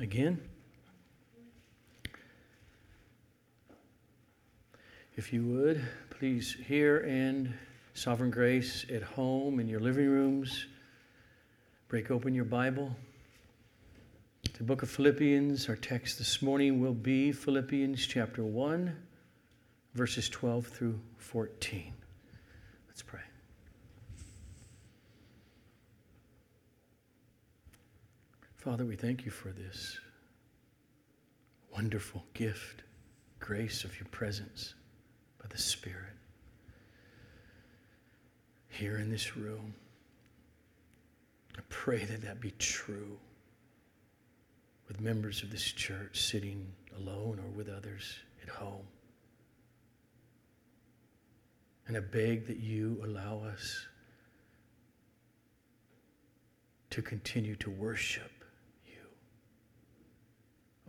again. If you would, please here and Sovereign Grace at home in your living rooms. Break open your Bible. The book of Philippians, our text this morning will be Philippians chapter 1, verses 12 through 14. Let's pray. Father, we thank you for this wonderful gift, grace of your presence by the Spirit here in this room. I pray that that be true with members of this church sitting alone or with others at home. And I beg that you allow us to continue to worship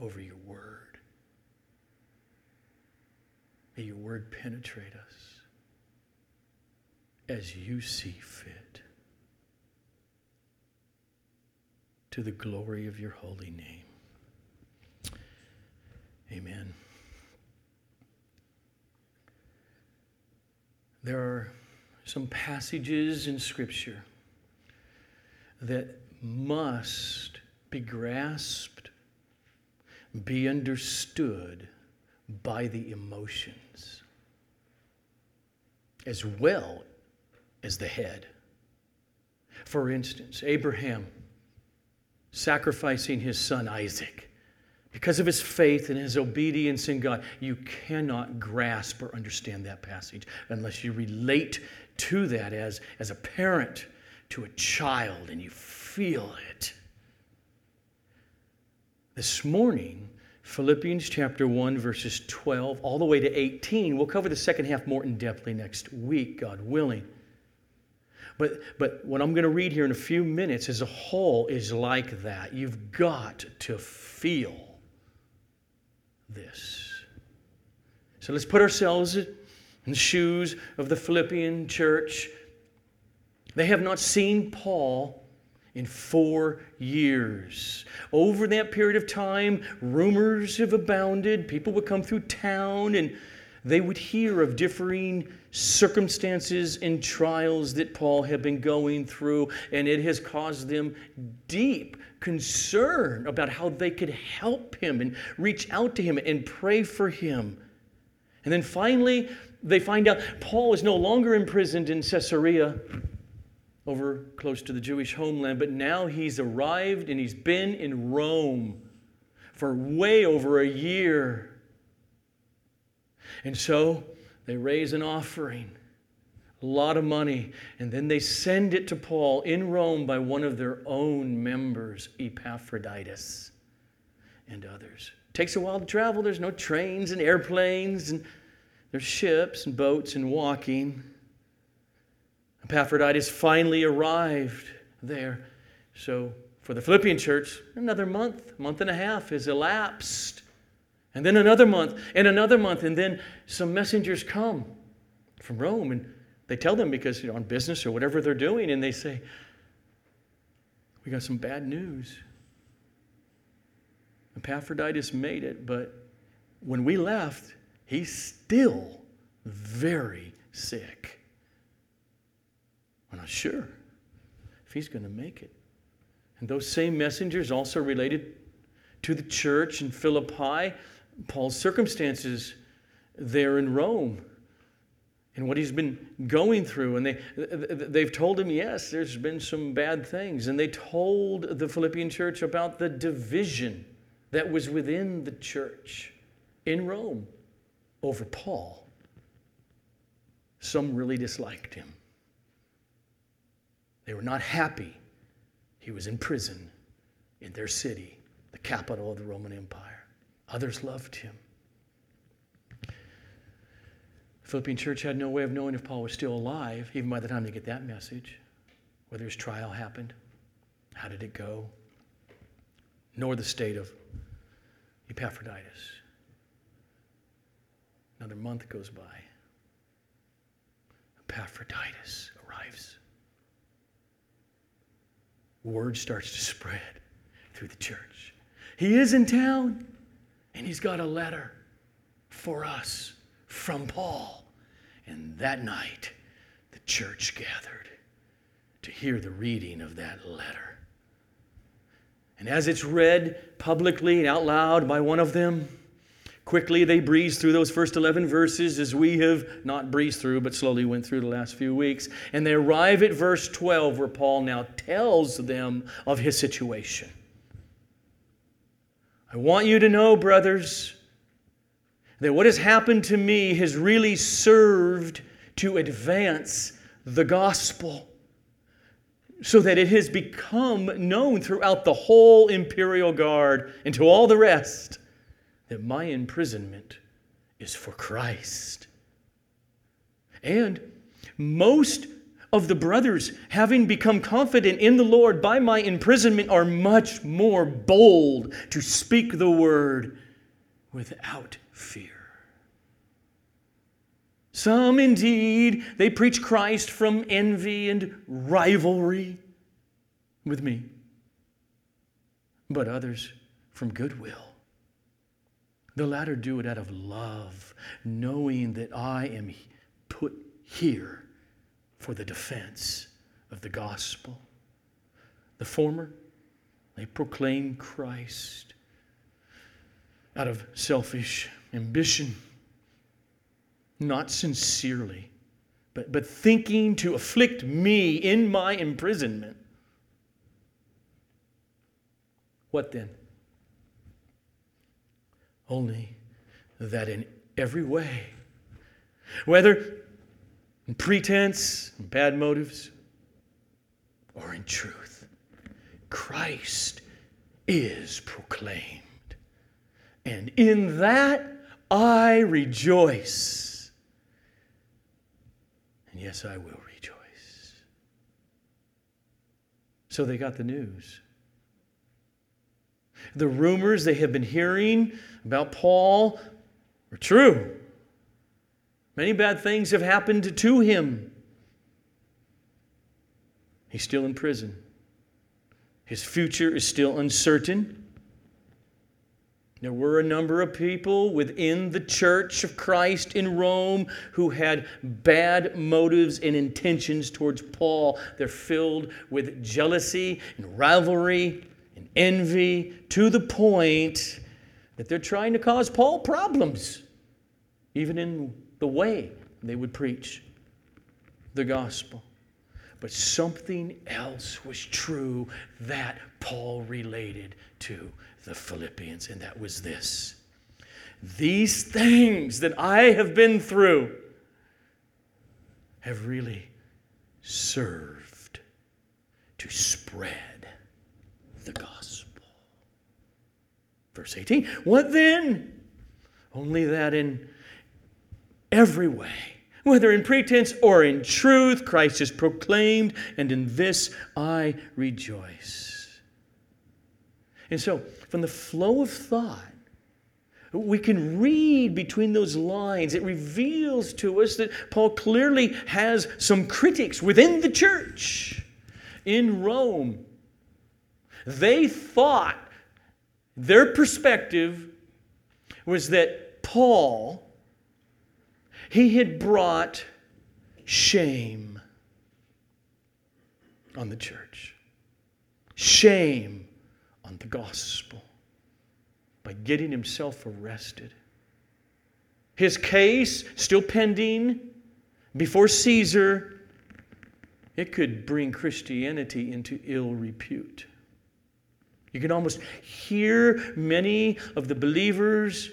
over your word. May your word penetrate us as you see fit to the glory of your holy name. Amen. There are some passages in Scripture that must be grasped, be understood by the emotions, as well as the head. For instance, Abraham sacrificing his son Isaac. Because of his faith and his obedience in God, you cannot grasp or understand that passage unless you relate to that as, as a parent to a child and you feel it. This morning, Philippians chapter 1, verses 12 all the way to 18. We'll cover the second half more in depthly next week, God willing. But, but what I'm going to read here in a few minutes as a whole is like that. You've got to feel this. So let's put ourselves in the shoes of the Philippian church. They have not seen Paul in four years. Over that period of time, rumors have abounded. People would come through town and they would hear of differing circumstances and trials that Paul had been going through, and it has caused them deep concern about how they could help him and reach out to him and pray for him. And then finally, they find out Paul is no longer imprisoned in Caesarea over close to the Jewish homeland, but now he's arrived and he's been in Rome for way over a year. And so they raise an offering, a lot of money, and then they send it to Paul in Rome by one of their own members, Epaphroditus and others. It takes a while to travel. There's no trains and airplanes, and there's ships and boats and walking. Epaphroditus finally arrived there. So, for the Philippian church, another month, month and a half has elapsed. And then another month, and another month, and then some messengers come from Rome, and they tell them because you know on business or whatever they're doing, and they say, "We got some bad news. Epaphroditus made it, but when we left, he's still very sick. We're not sure if he's going to make it." And those same messengers also related to the church in Philippi Paul's circumstances there in Rome and what he's been going through. And they, they've told him, yes, there's been some bad things. And they told the Philippian church about the division that was within the church in Rome over Paul. Some really disliked him. They were not happy he was in prison in their city, the capital of the Roman Empire. Others loved him. The Philippian church had no way of knowing if Paul was still alive, even by the time they get that message, whether his trial happened, how did it go, nor the state of Epaphroditus. Another month goes by. Epaphroditus arrives. Word starts to spread through the church. He is in town, and he's got a letter for us from Paul. And that night, the church gathered to hear the reading of that letter. And as it's read publicly and out loud by one of them, quickly they breeze through those first 11 verses as we have not breezed through, but slowly went through the last few weeks. And they arrive at verse 12, where Paul now tells them of his situation. I want you to know, brothers, that what has happened to me has really served to advance the gospel so that it has become known throughout the whole imperial guard and to all the rest that my imprisonment is for Christ. And most of the brothers, having become confident in the Lord by my imprisonment, are much more bold to speak the word without fear. Some indeed, they preach Christ from envy and rivalry with me, but others from goodwill. The latter do it out of love, knowing that I am put here for the defense of the gospel. The former, they proclaim Christ out of selfish ambition not sincerely, but, but thinking to afflict me in my imprisonment. What then? Only that in every way, whether in pretense, in bad motives, or in truth, Christ is proclaimed. And in that I rejoice. And yes, I will rejoice. So they got the news. The rumors they have been hearing about Paul are true. Many bad things have happened to him. He's still in prison. His future is still uncertain. There were a number of people within the church of Christ in Rome who had bad motives and intentions towards Paul. They're filled with jealousy and rivalry and envy to the point that they're trying to cause Paul problems, even in the way they would preach the gospel. But something else was true that Paul related to the Philippians, and that was this These things that I have been through have really served to spread the gospel. Verse 18 What then? Only that in every way, whether in pretense or in truth, Christ is proclaimed, and in this I rejoice. And so, from the flow of thought, we can read between those lines. It reveals to us that Paul clearly has some critics within the church in Rome. They thought their perspective was that Paul he had brought shame on the church. Shame on the gospel by getting himself arrested. His case still pending before Caesar, it could bring Christianity into ill repute. You can almost hear many of the believers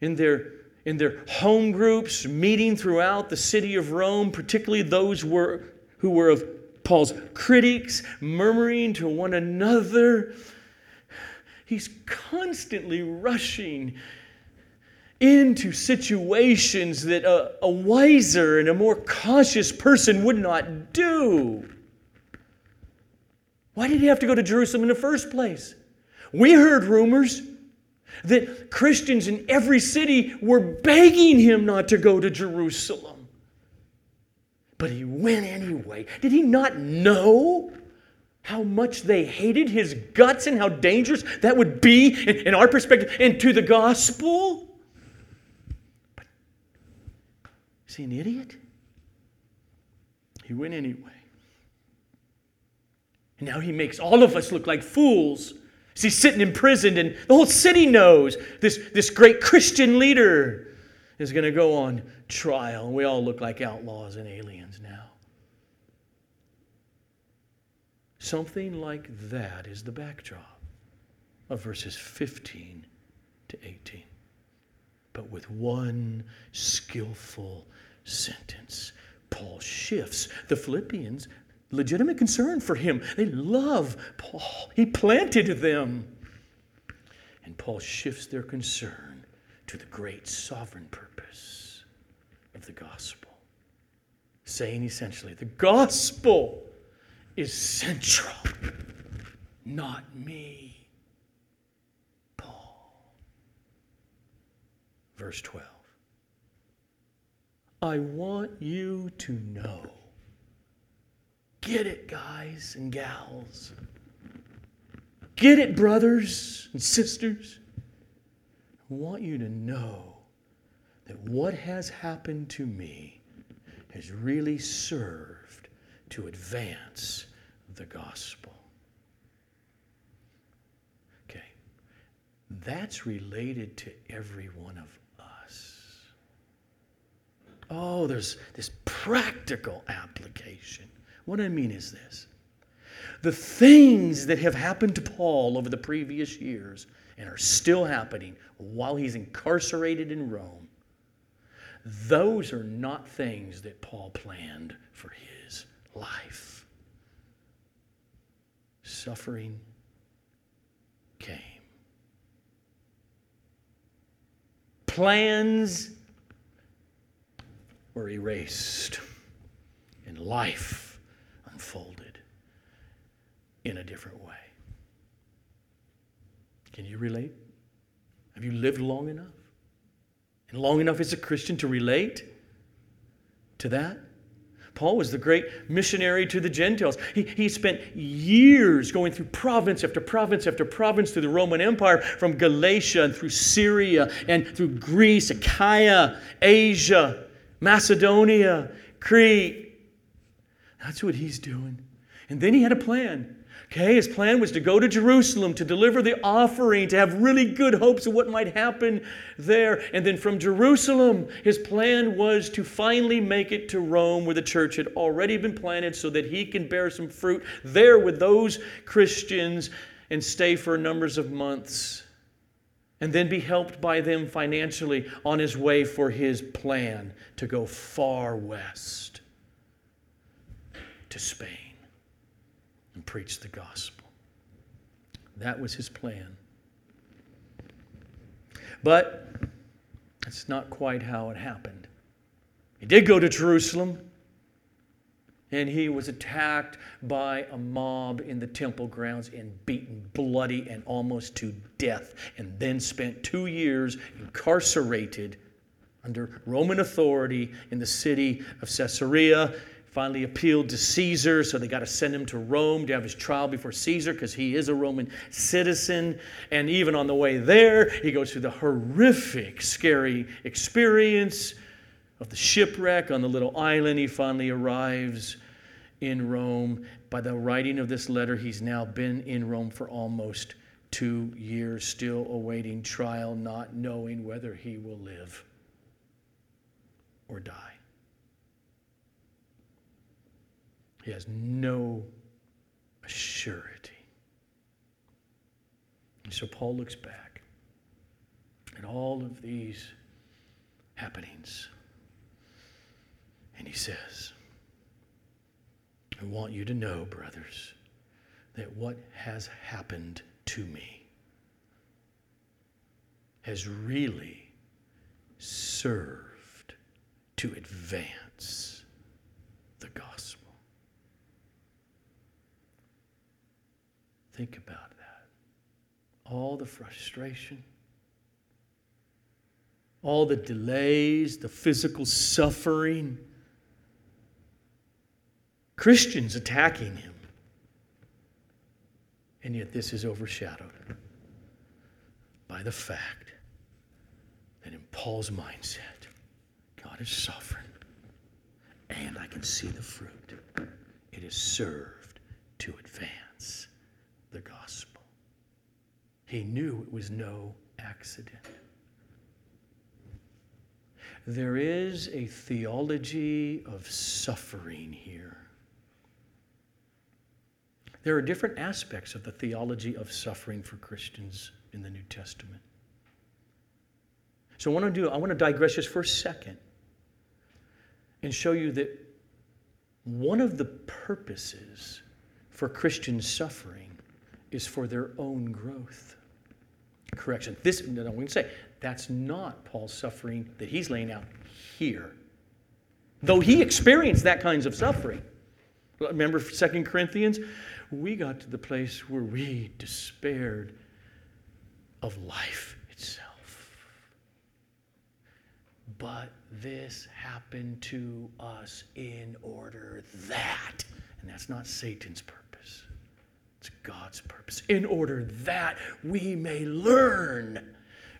in their, in their home groups meeting throughout the city of Rome, particularly those were, who were of Paul's critics, murmuring to one another He's constantly rushing into situations that a, a, wiser and a more cautious person would not do. Why did he have to go to Jerusalem in the first place? We heard rumors that Christians in every city were begging him not to go to Jerusalem. But he went anyway. Did he not know how much they hated his guts and how dangerous that would be in, our perspective and to the gospel. Is he an idiot? He went anyway. And now he makes all of us look like fools. He's sitting imprisoned, and the whole city knows this, this great Christian leader is going to go on trial. We all look like outlaws and aliens now. Something like that is the backdrop of verses 15 to 18. But with one skillful sentence, Paul shifts the Philippians legitimate concern for him. They love Paul. He planted them. And Paul shifts their concern to the great sovereign purpose of the gospel, saying essentially, the gospel is central, not me, Paul. Verse 12. I want you to know Get it, guys and gals. Get it, brothers and sisters. I want you to know that what has happened to me has really served to advance the gospel. Okay, that's related to every one of us. Oh, there's this practical application. What I mean is this the things that have happened to Paul over the previous years and are still happening while he's incarcerated in Rome, those are not things that Paul planned for his life. Suffering came. Plans were erased, and life unfolded in a different way. Can you relate? Have you lived long enough? And long enough as a Christian to relate to that? Paul was the great missionary to the Gentiles. He, he spent years going through province after province after province through the Roman Empire, from Galatia and through Syria and through Greece, Achaia, Asia, Macedonia, Crete, that's what he's doing. And then he had a plan. Okay, his plan was to go to Jerusalem to deliver the offering, to have really good hopes of what might happen there. And then from Jerusalem, his plan was to finally make it to Rome, where the church had already been planted, so that he can bear some fruit there with those Christians and stay for numbers of months. And then be helped by them financially on his way for his plan to go far west to Spain and preach the gospel. That was his plan. But that's not quite how it happened. He did go to Jerusalem, and he was attacked by a mob in the temple grounds and beaten bloody and almost to death, and then spent two years incarcerated under Roman authority in the city of Caesarea finally appealed to Caesar, so they got to send him to Rome to have his trial before Caesar because he is a Roman citizen. And even on the way there, he goes through the horrific, scary experience of the shipwreck on the little island. He finally arrives in Rome. By the writing of this letter, he's now been in Rome for almost two years, still awaiting trial, not knowing whether he will live or die. He has no surety. And so Paul looks back at all of these happenings and he says, I want you to know, brothers, that what has happened to me has really served to advance the gospel. Think about that. All the frustration, all the delays, the physical suffering, Christians attacking him, And yet, this is overshadowed by the fact that in Paul's mindset, God is sovereign. And I can see the fruit. It is served to advance the gospel. He knew it was no accident. There is a theology of suffering here. There are different aspects of the theology of suffering for Christians in the New Testament. So, I want to do, I want to digress just for a second and show you that one of the purposes for Christian suffering is for their own growth. Correction. This, no, we can say, that's not Paul's suffering that he's laying out here. Though he experienced that kinds of suffering. Remember Second Corinthians? We got to the place where we despaired of life itself. But this happened to us in order that, and that's not Satan's purpose, it's God's purpose, in order that we may learn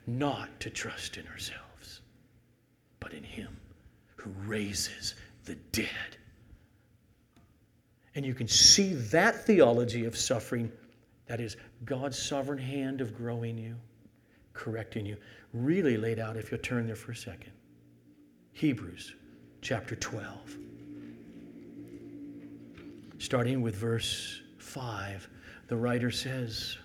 not to trust in ourselves, but in Him who raises the dead. And you can see that theology of suffering, that is God's sovereign hand of growing you, correcting you, really laid out if you'll turn there for a second. Hebrews chapter 12. Starting with verse 5, the writer says,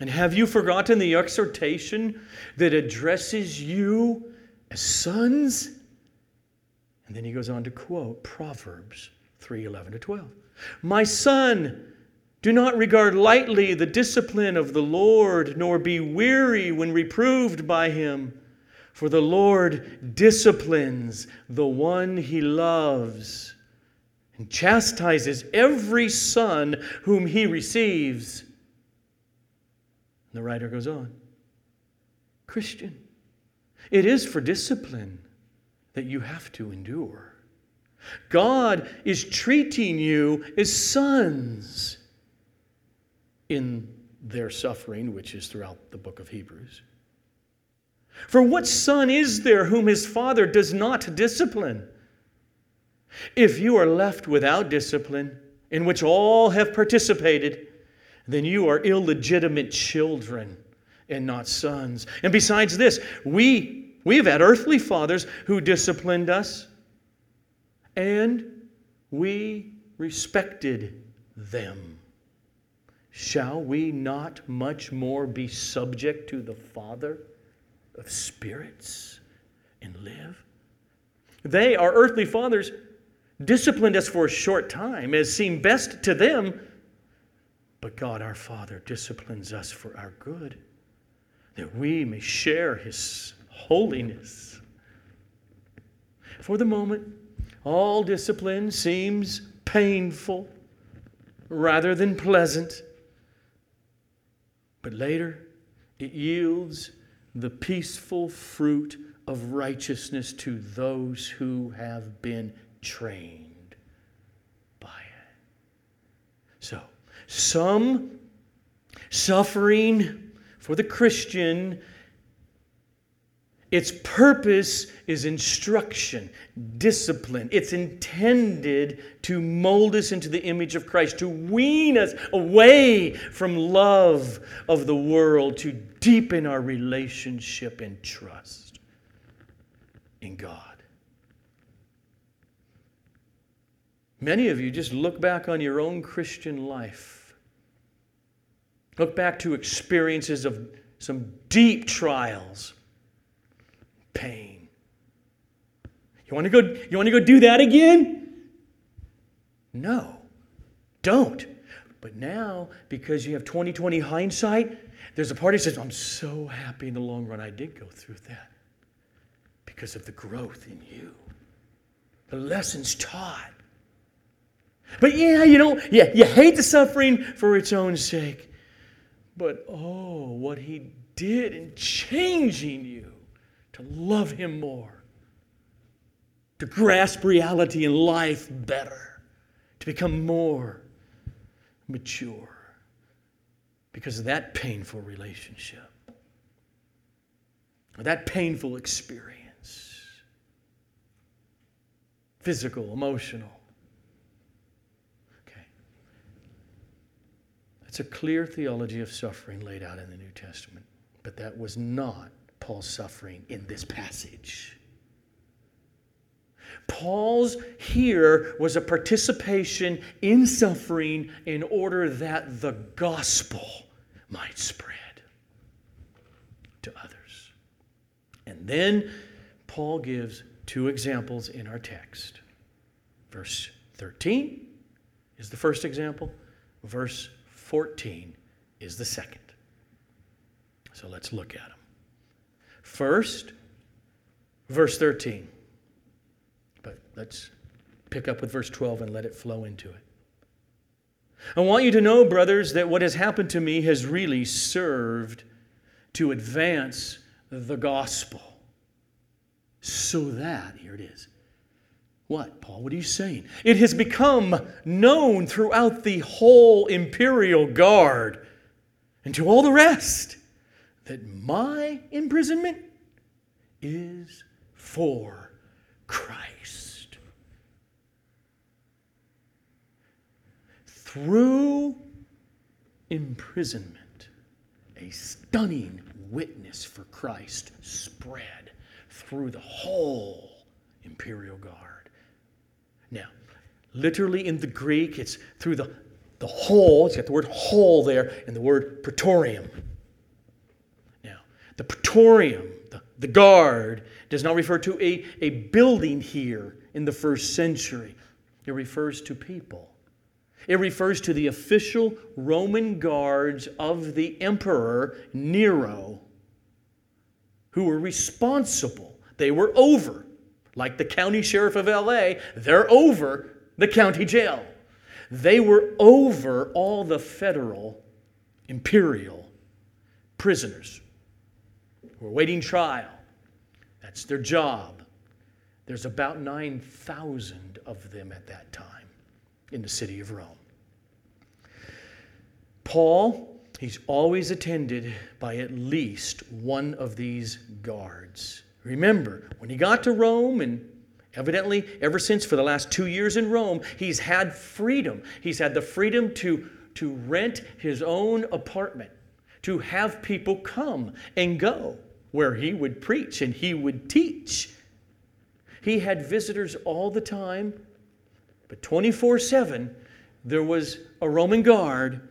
And have you forgotten the exhortation that addresses you as sons? And then he goes on to quote Proverbs 3 11 to 12. My son, do not regard lightly the discipline of the Lord, nor be weary when reproved by him. For the Lord disciplines the one he loves and chastises every son whom he receives. And the writer goes on Christian, it is for discipline that you have to endure. God is treating you as sons in their suffering, which is throughout the book of Hebrews. For what son is there whom his father does not discipline? If you are left without discipline, in which all have participated, then you are illegitimate children and not sons. And besides this, we, we have had earthly fathers who disciplined us, and we respected them. Shall we not much more be subject to the Father? of spirits and live. They, our earthly fathers, disciplined us for a short time as seemed best to them. But God our Father disciplines us for our good, that we may share His holiness. For the moment, all discipline seems painful rather than pleasant. But later, it yields the peaceful fruit of righteousness to those who have been trained by it. So, some suffering for the Christian its purpose is instruction, discipline. It's intended to mold us into the image of Christ, to wean us away from love of the world, to deepen our relationship and trust in God. Many of you just look back on your own Christian life. Look back to experiences of some deep trials pain. You want to go you want to go do that again? No. Don't. But now, because you have 2020 hindsight, there's a part that says, I'm so happy in the long run I did go through that because of the growth in you, the lessons taught. But yeah, you know, yeah, you hate the suffering for its own sake. But oh, what he did in changing you to love Him more, to grasp reality and life better, to become more, mature because of that painful relationship, that painful experience physical, emotional. Okay. That's a clear theology of suffering laid out in the New Testament, but that was not Paul's suffering in this passage. Paul's here was a participation in suffering in order that the gospel might spread to others. And then Paul gives two examples in our text. Verse 13 is the first example, verse 14 is the second. So let's look at them. First, verse 13. But let's pick up with verse 12 and let it flow into it. I want you to know, brothers, that what has happened to me has really served to advance the gospel. So that, here it is. What, Paul? What are you saying? It has become known throughout the whole imperial guard and to all the rest that my imprisonment is for Christ. Through imprisonment, a stunning witness for Christ spread through the whole imperial guard. Now, literally in the Greek, it's through the, the whole, it's got the word whole there, and the word praetorium. Now, the praetorium, the, the guard, does not refer to a, a building here in the first century. It refers to people. It refers to the official Roman guards of the emperor Nero who were responsible. They were over, like the county sheriff of LA, they're over the county jail. They were over all the federal, imperial prisoners who were waiting trial. That's their job. There's about 9,000 of them at that time in the city of Rome. Paul, he's always attended by at least one of these guards. Remember, when he got to Rome, and evidently ever since for the last two years in Rome, he's had freedom. He's had the freedom to, to rent his own apartment, to have people come and go where he would preach and he would teach. He had visitors all the time, but 24 7, there was a Roman guard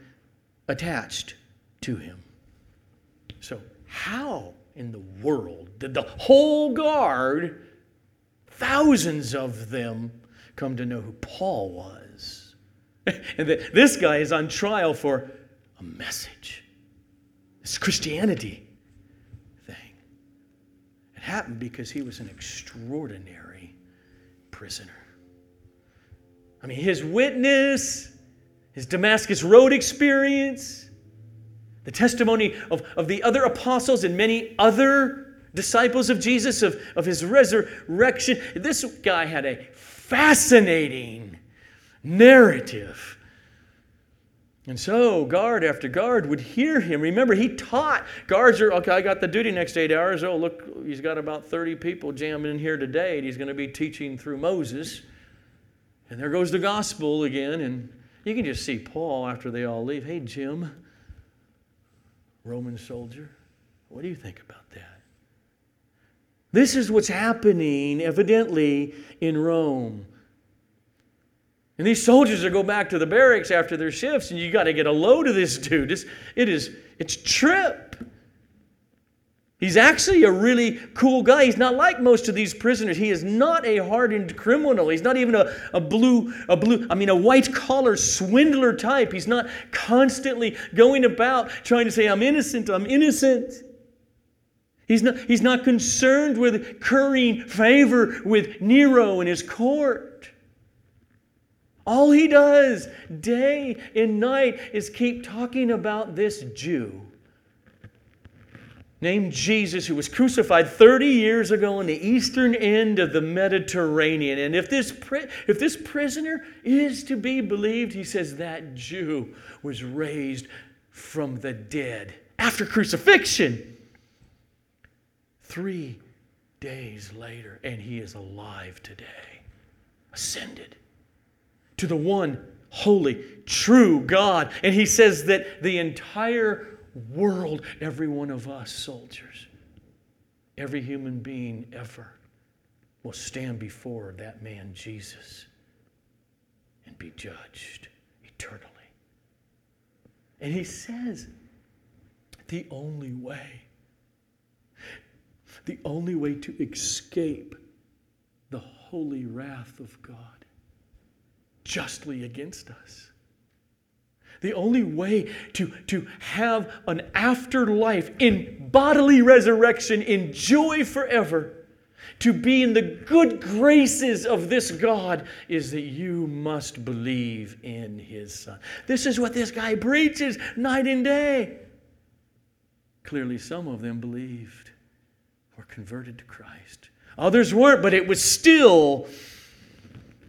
attached to him. So, how in the world did the whole guard, thousands of them, come to know who Paul was? and that this guy is on trial for a message. It's Christianity thing. It happened because he was an extraordinary prisoner. I mean, his witness, his Damascus Road experience, the testimony of, of the other apostles and many other disciples of Jesus, of, of his resurrection. This guy had a fascinating narrative. And so, guard after guard would hear him. Remember, he taught. Guards are, okay, I got the duty next eight hours. Oh, look, he's got about 30 people jamming in here today, and he's going to be teaching through Moses. And there goes the gospel again. And you can just see Paul after they all leave. Hey, Jim, Roman soldier, what do you think about that? This is what's happening, evidently, in Rome. And these soldiers will go back to the barracks after their shifts, and you got to get a load of this dude. It's, it is, it's trip. He's actually a really cool guy. He's not like most of these prisoners. He is not a hardened criminal. He's not even a, a blue, a blue, I mean, a white collar swindler type. He's not constantly going about trying to say, I'm innocent, I'm innocent. He's not, he's not concerned with currying favor with Nero and his court. All he does day and night is keep talking about this Jew named Jesus who was crucified 30 years ago in the eastern end of the Mediterranean. And if this, pri- if this prisoner is to be believed, he says that Jew was raised from the dead after crucifixion. Three days later, and he is alive today, ascended to the one holy, true God. And he says that the entire world, every one of us soldiers, every human being ever will stand before that man, Jesus, and be judged eternally. And he says, the only way, the only way to escape the holy wrath of God justly against us the only way to, to have an afterlife in bodily resurrection, in joy forever, to be in the good graces of this God, is that you must believe in His Son. This is what this guy preaches night and day. Clearly, some of them believed, were converted to Christ. Others weren't, but it was still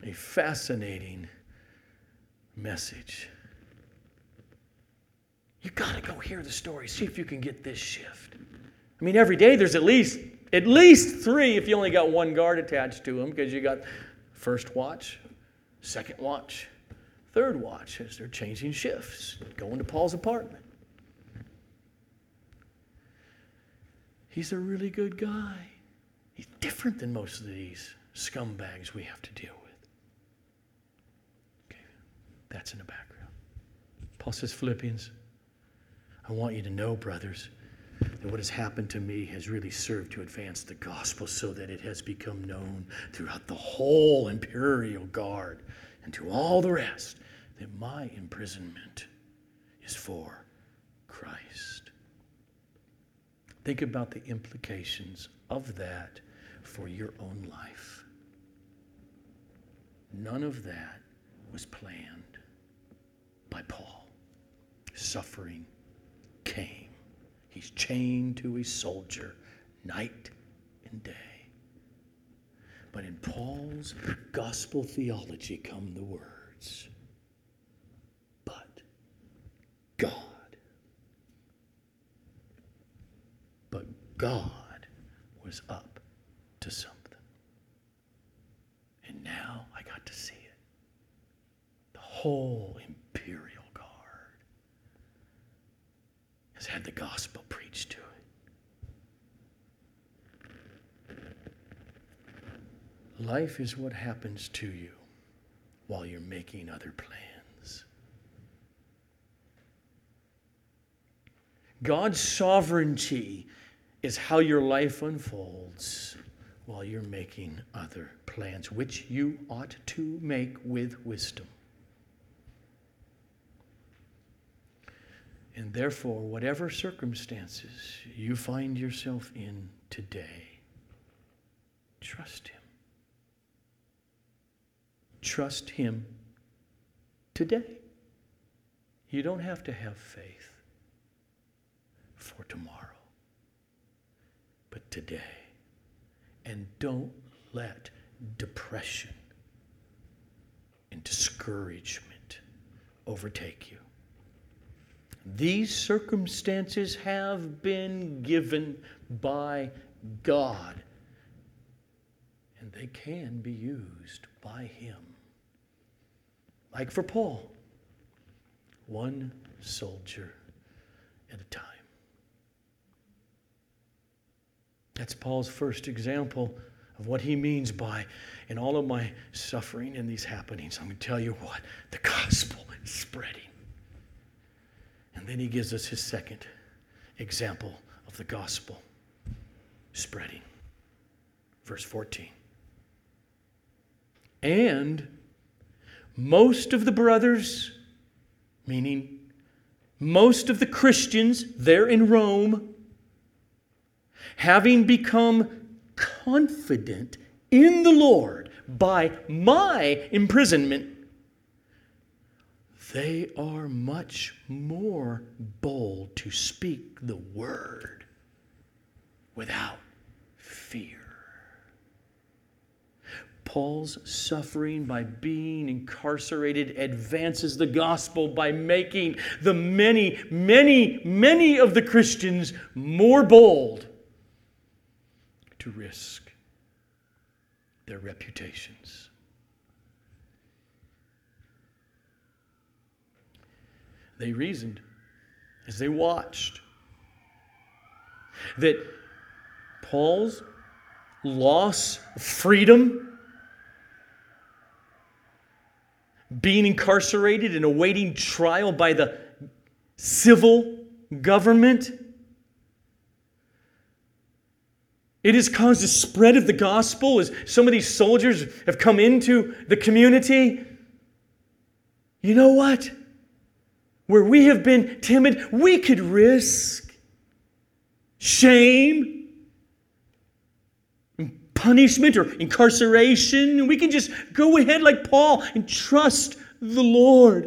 a fascinating message. You got to go hear the story. See if you can get this shift. I mean, every day there's at least at least three if you only got one guard attached to them because you got first watch, second watch, third watch as they're changing shifts, going to Paul's apartment. He's a really good guy. He's different than most of these scumbags we have to deal with. Okay, that's in the background. Paul says, Philippians I want you to know, brothers, that what has happened to me has really served to advance the gospel so that it has become known throughout the whole imperial guard and to all the rest that my imprisonment is for Christ. Think about the implications of that for your own life. None of that was planned by Paul. Suffering came. He's chained to a soldier night and day. But in Paul's gospel theology come the words, but God. But God was up to something. And now I got to see it. The whole imperial has had the gospel preached to it. Life is what happens to you while you're making other plans. God's sovereignty is how your life unfolds while you're making other plans, which you ought to make with wisdom. And therefore, whatever circumstances you find yourself in today, trust Him. Trust Him today. You don't have to have faith for tomorrow, but today. And don't let depression and discouragement overtake you. These circumstances have been given by God, and they can be used by Him. Like for Paul, one soldier at a time. That's Paul's first example of what he means by, in all of my suffering and these happenings, I'm going to tell you what, the gospel is spreading. And then he gives us his second example of the gospel spreading. Verse 14. And most of the brothers, meaning most of the Christians there in Rome, having become confident in the Lord by my imprisonment, they are much more bold to speak the word without fear. Paul's suffering by being incarcerated advances the gospel by making the many, many, many of the Christians more bold to risk their reputations. They reasoned as they watched that Paul's loss of freedom, being incarcerated and awaiting trial by the civil government, it has caused the spread of the gospel as some of these soldiers have come into the community. You know what? Where we have been timid, we could risk shame, punishment, or incarceration. We can just go ahead like Paul and trust the Lord.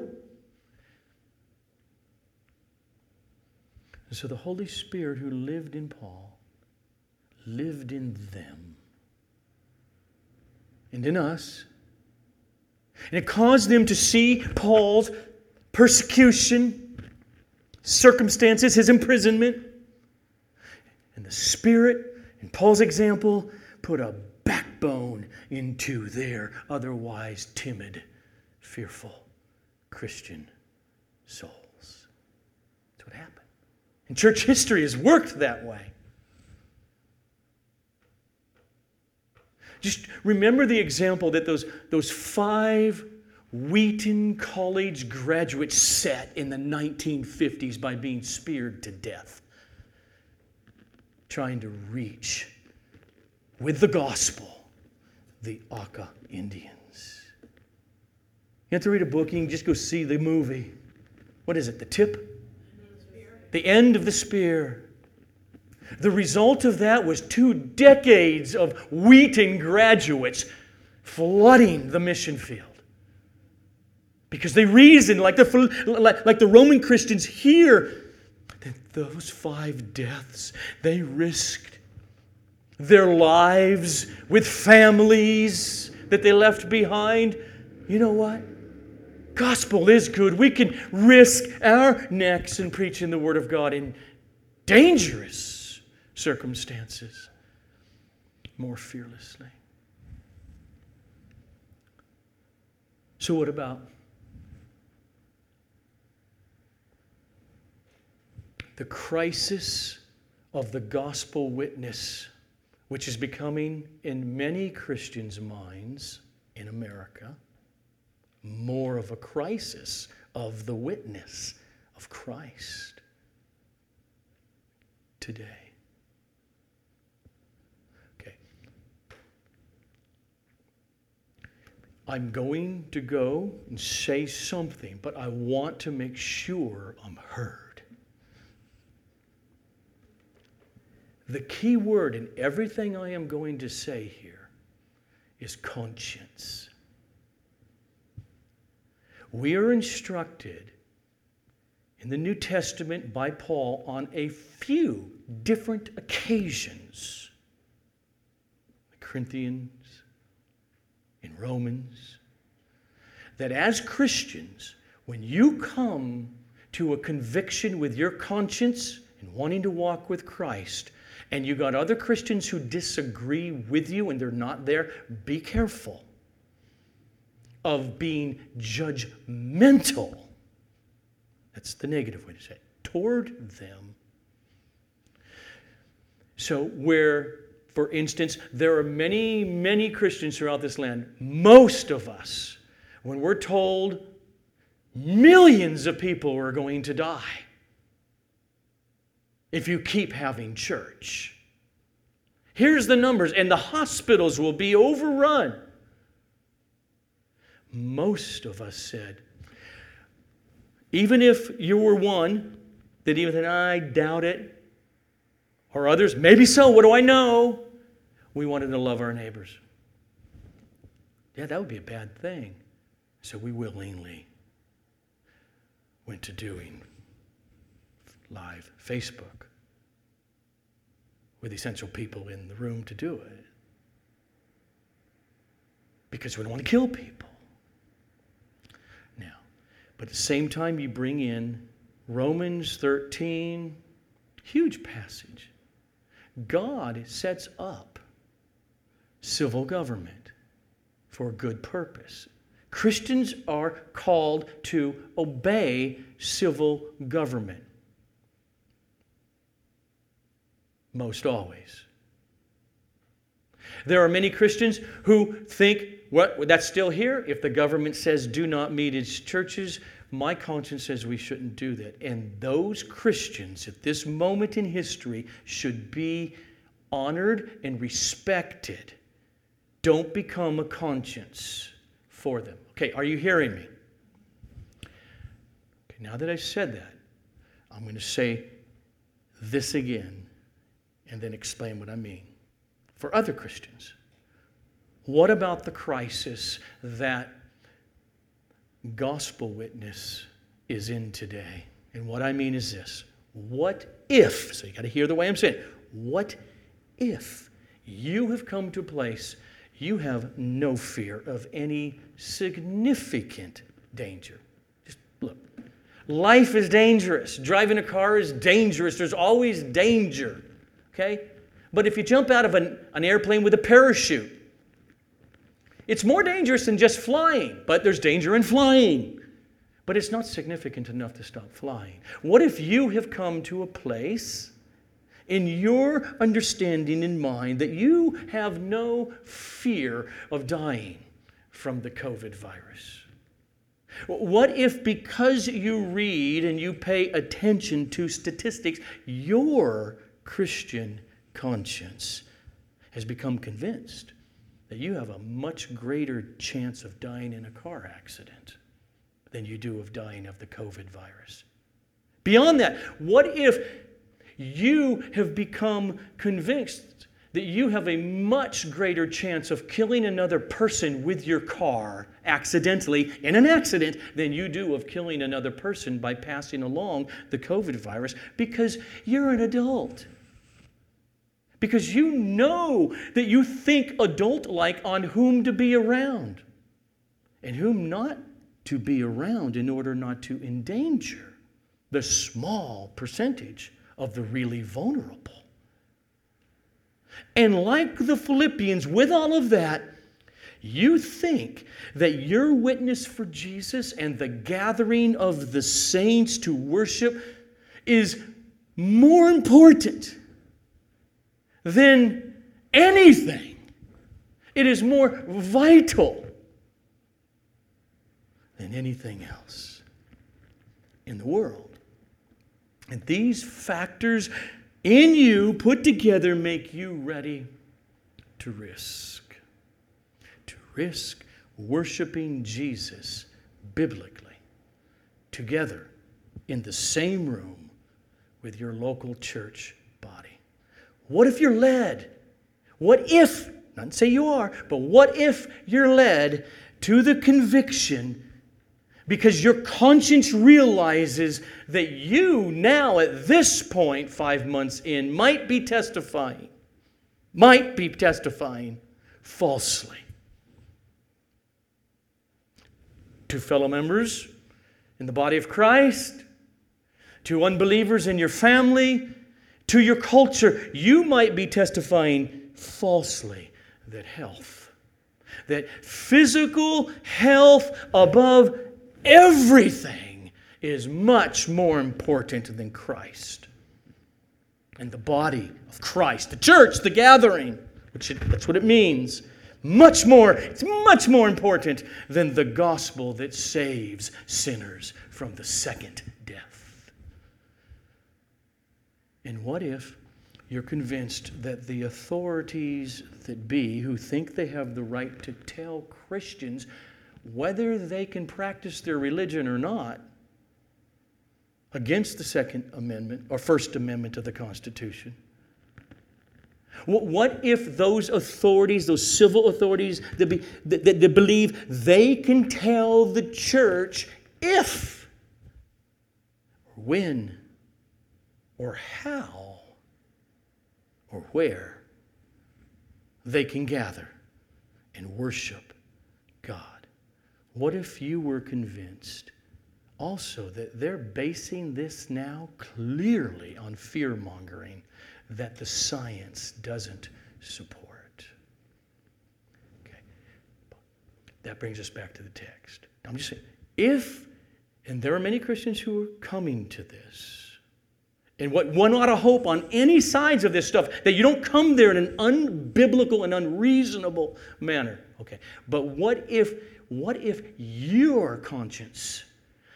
And so the Holy Spirit who lived in Paul lived in them and in us. And it caused them to see Paul's persecution, circumstances, his imprisonment. And the Spirit, in Paul's example, put a backbone into their otherwise timid, fearful Christian souls. That's what happened. And church history has worked that way. Just remember the example that those, those five Wheaton College graduates set in the 1950s by being speared to death, trying to reach with the gospel the Auca Indians. You have to read a book, you can just go see the movie. What is it? The tip? The end of the spear. The result of that was two decades of Wheaton graduates flooding the mission field. Because they reasoned, like the, like the Roman Christians here, that those five deaths, they risked their lives with families that they left behind. You know what? Gospel is good. We can risk our necks in preaching the Word of God in dangerous circumstances more fearlessly. So, what about the crisis of the gospel witness, which is becoming in many Christians' minds in America more of a crisis of the witness of Christ today. Okay. I'm going to go and say something, but I want to make sure I'm heard. The key word in everything I am going to say here is conscience. We are instructed in the New Testament by Paul on a few different occasions. The Corinthians, in Romans, that as Christians, when you come to a conviction with your conscience and wanting to walk with Christ, and you got other Christians who disagree with you and they're not there, be careful of being judgmental. That's the negative way to say it, toward them. So, where, for instance, there are many, many Christians throughout this land, most of us, when we're told millions of people are going to die, if you keep having church. Here's the numbers, and the hospitals will be overrun. Most of us said, even if you were one that even said, I doubt it, or others, maybe so, what do I know? We wanted to love our neighbors. Yeah, that would be a bad thing. So we willingly went to doing live Facebook with essential people in the room to do it. Because we don't want to kill people. Now, but at the same time, you bring in Romans 13, huge passage. God sets up civil government for a good purpose. Christians are called to obey civil government. Most always. There are many Christians who think, what, that's still here. If the government says do not meet its churches, my conscience says we shouldn't do that. And those Christians at this moment in history should be honored and respected. Don't become a conscience for them. Okay, are you hearing me? Okay, now that I've said that, I'm going to say this again and then explain what I mean. For other Christians, what about the crisis that gospel witness is in today? And what I mean is this what if, so you got to hear the way I'm saying, it, what if you have come to a place you have no fear of any significant danger? Just look. Life is dangerous. Driving a car is dangerous. There's always danger. Okay? But if you jump out of an, an airplane with a parachute, it's more dangerous than just flying, but there's danger in flying. But it's not significant enough to stop flying. What if you have come to a place in your understanding in mind that you have no fear of dying from the COVID virus? What if, because you read and you pay attention to statistics, your Christian conscience has become convinced that you have a much greater chance of dying in a car accident than you do of dying of the COVID virus. Beyond that, what if you have become convinced that you have a much greater chance of killing another person with your car accidentally in an accident than you do of killing another person by passing along the COVID virus because you're an adult? because you know that you think adult like on whom to be around and whom not to be around in order not to endanger the small percentage of the really vulnerable. And like the Philippians, with all of that, you think that your witness for Jesus and the gathering of the saints to worship is more important than anything. It is more vital than anything else in the world. And these factors in you put together make you ready to risk. Risk worshiping Jesus biblically together in the same room with your local church body? what if you're led? What if, not say you are, but what if you're led to the conviction because your conscience realizes that you now, at this point, five months in, might be testifying, might be testifying falsely to fellow members in the body of Christ, to unbelievers in your family, to your culture, you might be testifying falsely that health, that physical health above everything is much more important than Christ. And the body of Christ, the church, the gathering, which it, that's what it means. Much more, it's much more important than the gospel that saves sinners from the second death. And what if you're convinced that the authorities that be, who think they have the right to tell Christians whether they can practice their religion or not, against the Second Amendment or First Amendment of the Constitution? What if those authorities, those civil authorities that, be, that, that, that believe they can tell the church if when or how or where they can gather and worship God. What if you were convinced also that they're basing this now clearly on fear mongering that the science doesn't support? Okay. That brings us back to the text. I'm just saying, if, and there are many Christians who are coming to this, and what one ought to hope on any sides of this stuff, that you don't come there in an unbiblical and unreasonable manner. Okay. But what if, what if your conscience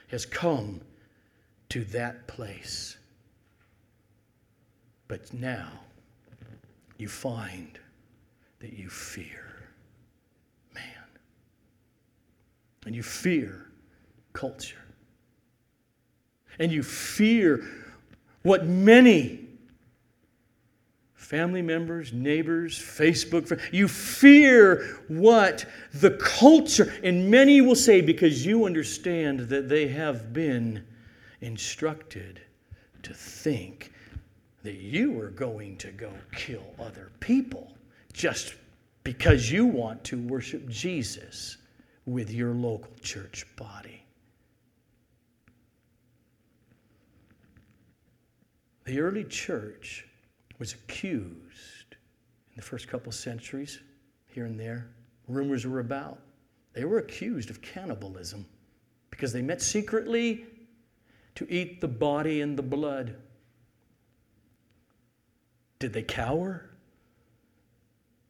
has come to that place? But now you find that you fear man. And you fear culture. And you fear what many family members, neighbors, Facebook, you fear what the culture, and many will say because you understand that they have been instructed to think that you are going to go kill other people just because you want to worship Jesus with your local church body. The early church was accused in the first couple centuries, here and there. Rumors were about. They were accused of cannibalism because they met secretly to eat the body and the blood. Did they cower?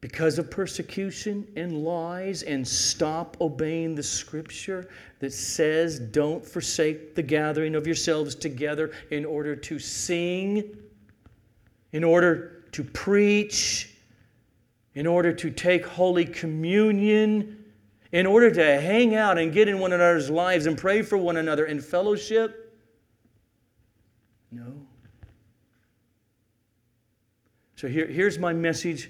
because of persecution and lies and stop obeying the scripture that says, Don't forsake the gathering of yourselves together in order to sing, in order to preach, in order to take Holy Communion, in order to hang out and get in one another's lives and pray for one another in fellowship? No. So here, here's my message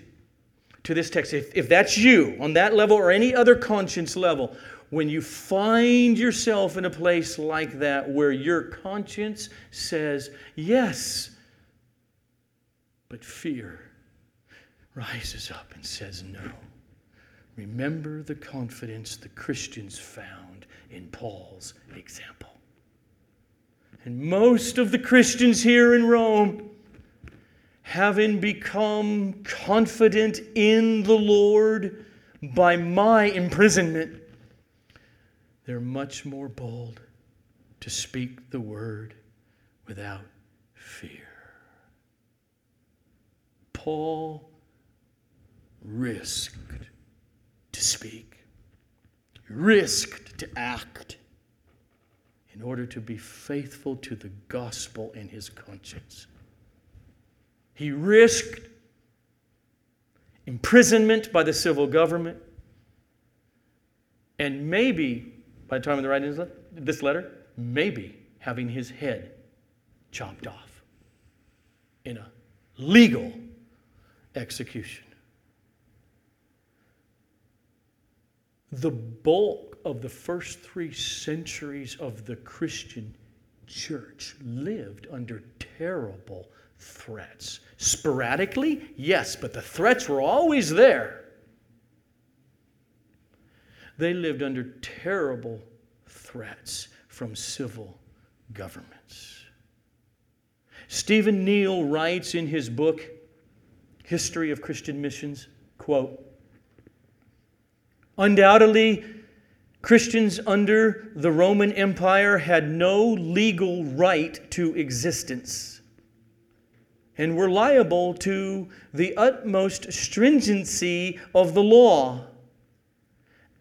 to this text, if, if that's you on that level or any other conscience level, when you find yourself in a place like that where your conscience says yes, but fear rises up and says no. Remember the confidence the Christians found in Paul's example. And most of the Christians here in Rome having become confident in the Lord by my imprisonment, they're much more bold to speak the word without fear. Paul risked to speak, risked to act in order to be faithful to the gospel in his conscience. He risked imprisonment by the civil government. And maybe, by the time of the writing of this letter, maybe having his head chopped off in a legal execution. The bulk of the first three centuries of the Christian church lived under terrible threats. Sporadically, yes, but the threats were always there. They lived under terrible threats from civil governments. Stephen Neill writes in his book, History of Christian Missions, quote, Undoubtedly, Christians under the Roman Empire had no legal right to existence and were liable to the utmost stringency of the law.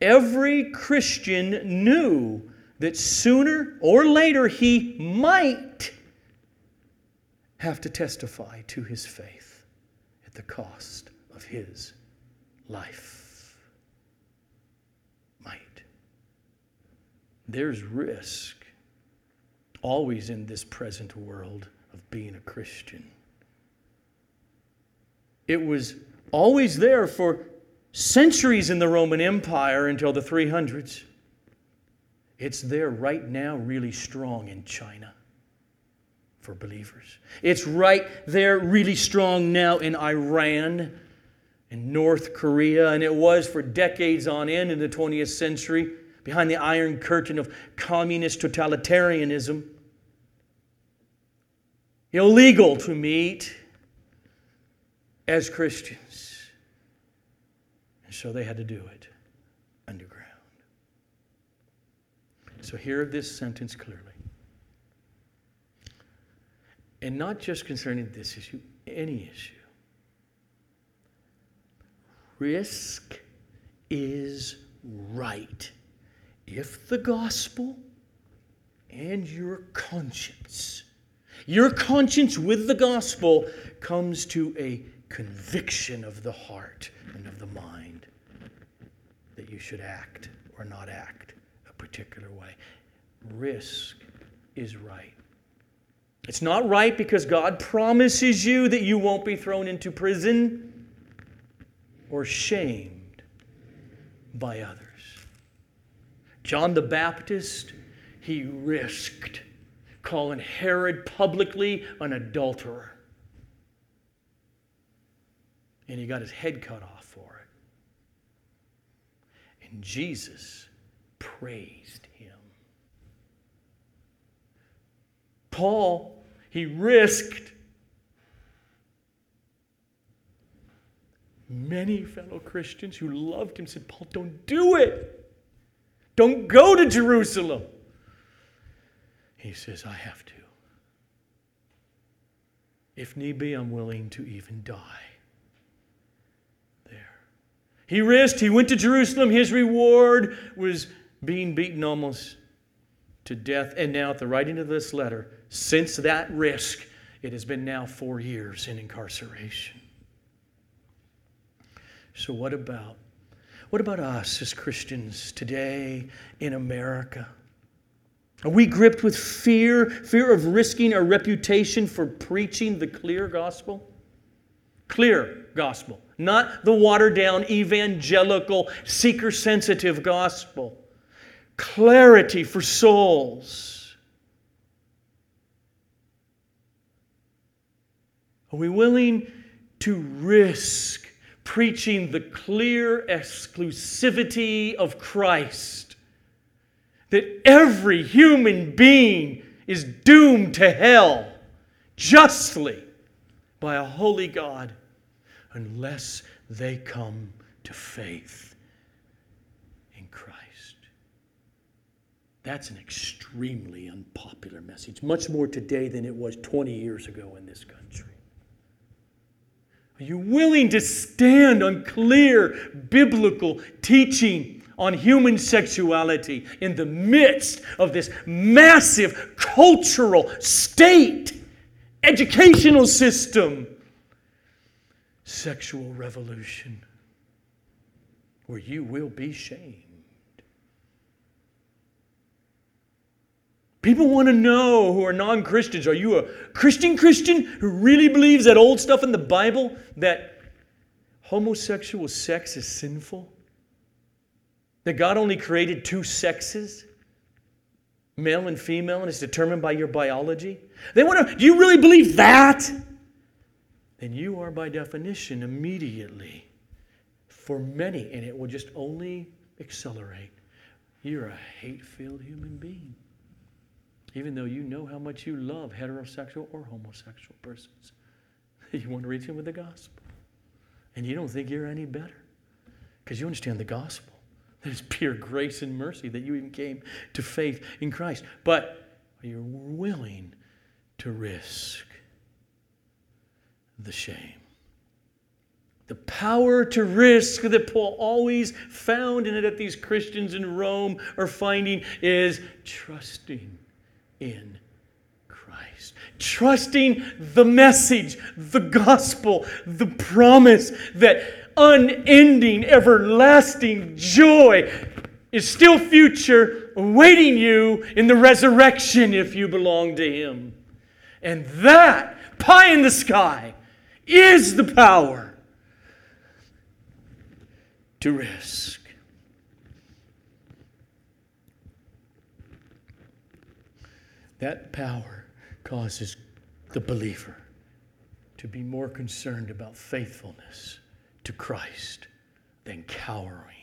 Every Christian knew that sooner or later he might have to testify to his faith at the cost of his life. Might. There's risk always in this present world of being a Christian. It was always there for centuries in the Roman Empire until the 300s. It's there right now, really strong in China for believers. It's right there, really strong now in Iran and North Korea, and it was for decades on end in the 20th century behind the iron curtain of communist totalitarianism. Illegal to meet as Christians. And so they had to do it underground. So hear this sentence clearly. And not just concerning this issue, any issue. Risk is right if the gospel and your conscience, your conscience with the gospel comes to a conviction of the heart and of the mind that you should act or not act a particular way. Risk is right. It's not right because God promises you that you won't be thrown into prison or shamed by others. John the Baptist, he risked calling Herod publicly an adulterer. And he got his head cut off for it. And Jesus praised him. Paul, he risked many fellow Christians who loved him said, Paul, don't do it. Don't go to Jerusalem. He says, I have to. If need be, I'm willing to even die. He risked, he went to Jerusalem. His reward was being beaten almost to death. And now, at the writing of this letter, since that risk, it has been now four years in incarceration. So, what about what about us as Christians today in America? Are we gripped with fear, fear of risking our reputation for preaching the clear gospel? Clear gospel, not the watered down evangelical, seeker sensitive gospel. Clarity for souls. Are we willing to risk preaching the clear exclusivity of Christ. That every human being is doomed to hell justly by a holy God unless they come to faith in Christ. That's an extremely unpopular message, much more today than it was 20 years ago in this country. Are you willing to stand on clear biblical teaching on human sexuality in the midst of this massive cultural state, educational system, sexual revolution, where you will be shamed? People want to know who are non Christians are you a Christian Christian who really believes that old stuff in the Bible that homosexual sex is sinful? That God only created two sexes? Male and female, and it's determined by your biology? They want to, do you really believe that? Then you are, by definition, immediately, for many, and it will just only accelerate, you're a hate filled human being even though you know how much you love heterosexual or homosexual persons. You want to reach them with the gospel. And you don't think you're any better because you understand the gospel. That it's pure grace and mercy that you even came to faith in Christ. But are you willing to risk the shame? The power to risk that Paul always found in it that these Christians in Rome are finding is trusting in Christ. Trusting the message, the gospel, the promise that unending, everlasting joy is still future, awaiting you in the resurrection if you belong to Him. And that, pie in the sky, is the power to risk. That power causes the believer to be more concerned about faithfulness to Christ than cowering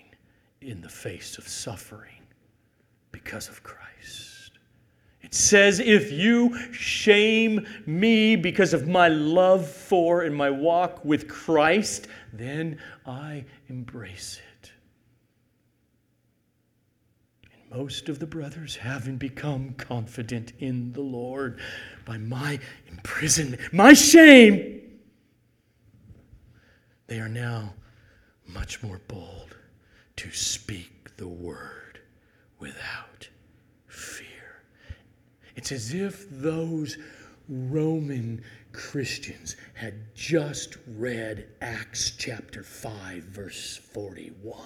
in the face of suffering because of Christ. It says, If you shame me because of my love for and my walk with Christ, then I embrace it. And most of the brothers, having become confident in the Lord by my imprisonment, my shame, they are now much more bold to speak the word without fear. It's as if those Roman Christians had just read Acts chapter 5, verse 41.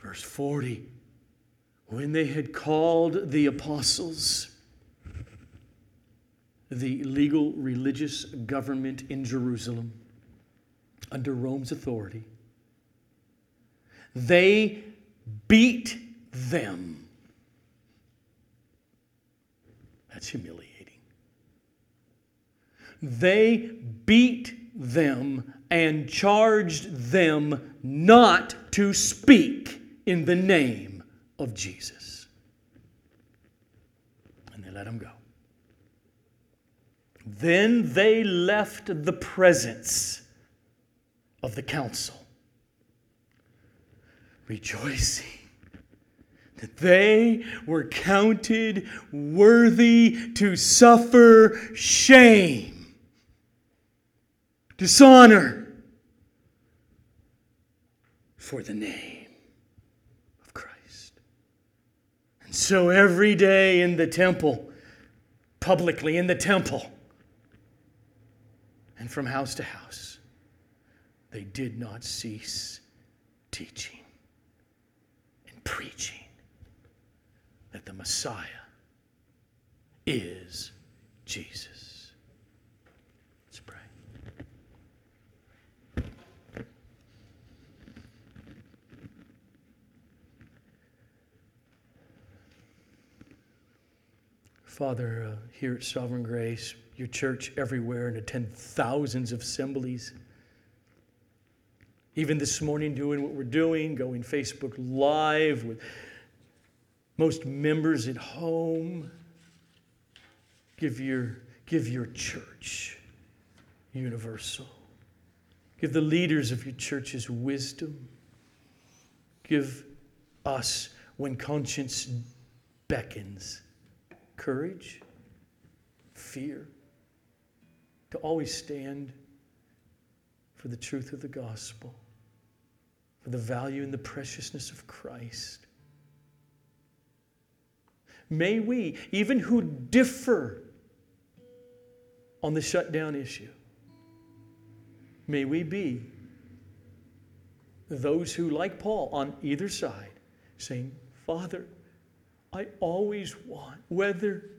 Verse 40 when they had called the apostles, the legal religious government in Jerusalem under Rome's authority, they beat them. That's humiliating. They beat them and charged them not to speak in the name of Jesus. And they let him go. Then they left the presence of the council, rejoicing that they were counted worthy to suffer shame, dishonor for the name of Christ. And so every day in the temple, publicly in the temple, and from house to house, they did not cease teaching and preaching that the Messiah is Jesus. Let's pray. Father, uh, here at Sovereign Grace, your church everywhere, and attend thousands of assemblies. Even this morning, doing what we're doing, going Facebook Live with most members at home. Give your, give your church universal. Give the leaders of your churches wisdom. Give us, when conscience beckons, courage, fear, to always stand for the truth of the gospel, for the value and the preciousness of Christ. May we, even who differ on the shutdown issue, may we be those who, like Paul, on either side, saying, Father, I always want, whether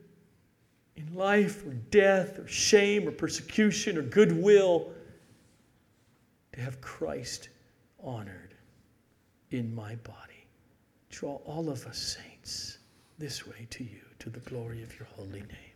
in life or death or shame or persecution or goodwill, to have Christ honored in my body. Draw all of us, saints, this way to you, to the glory of your holy name.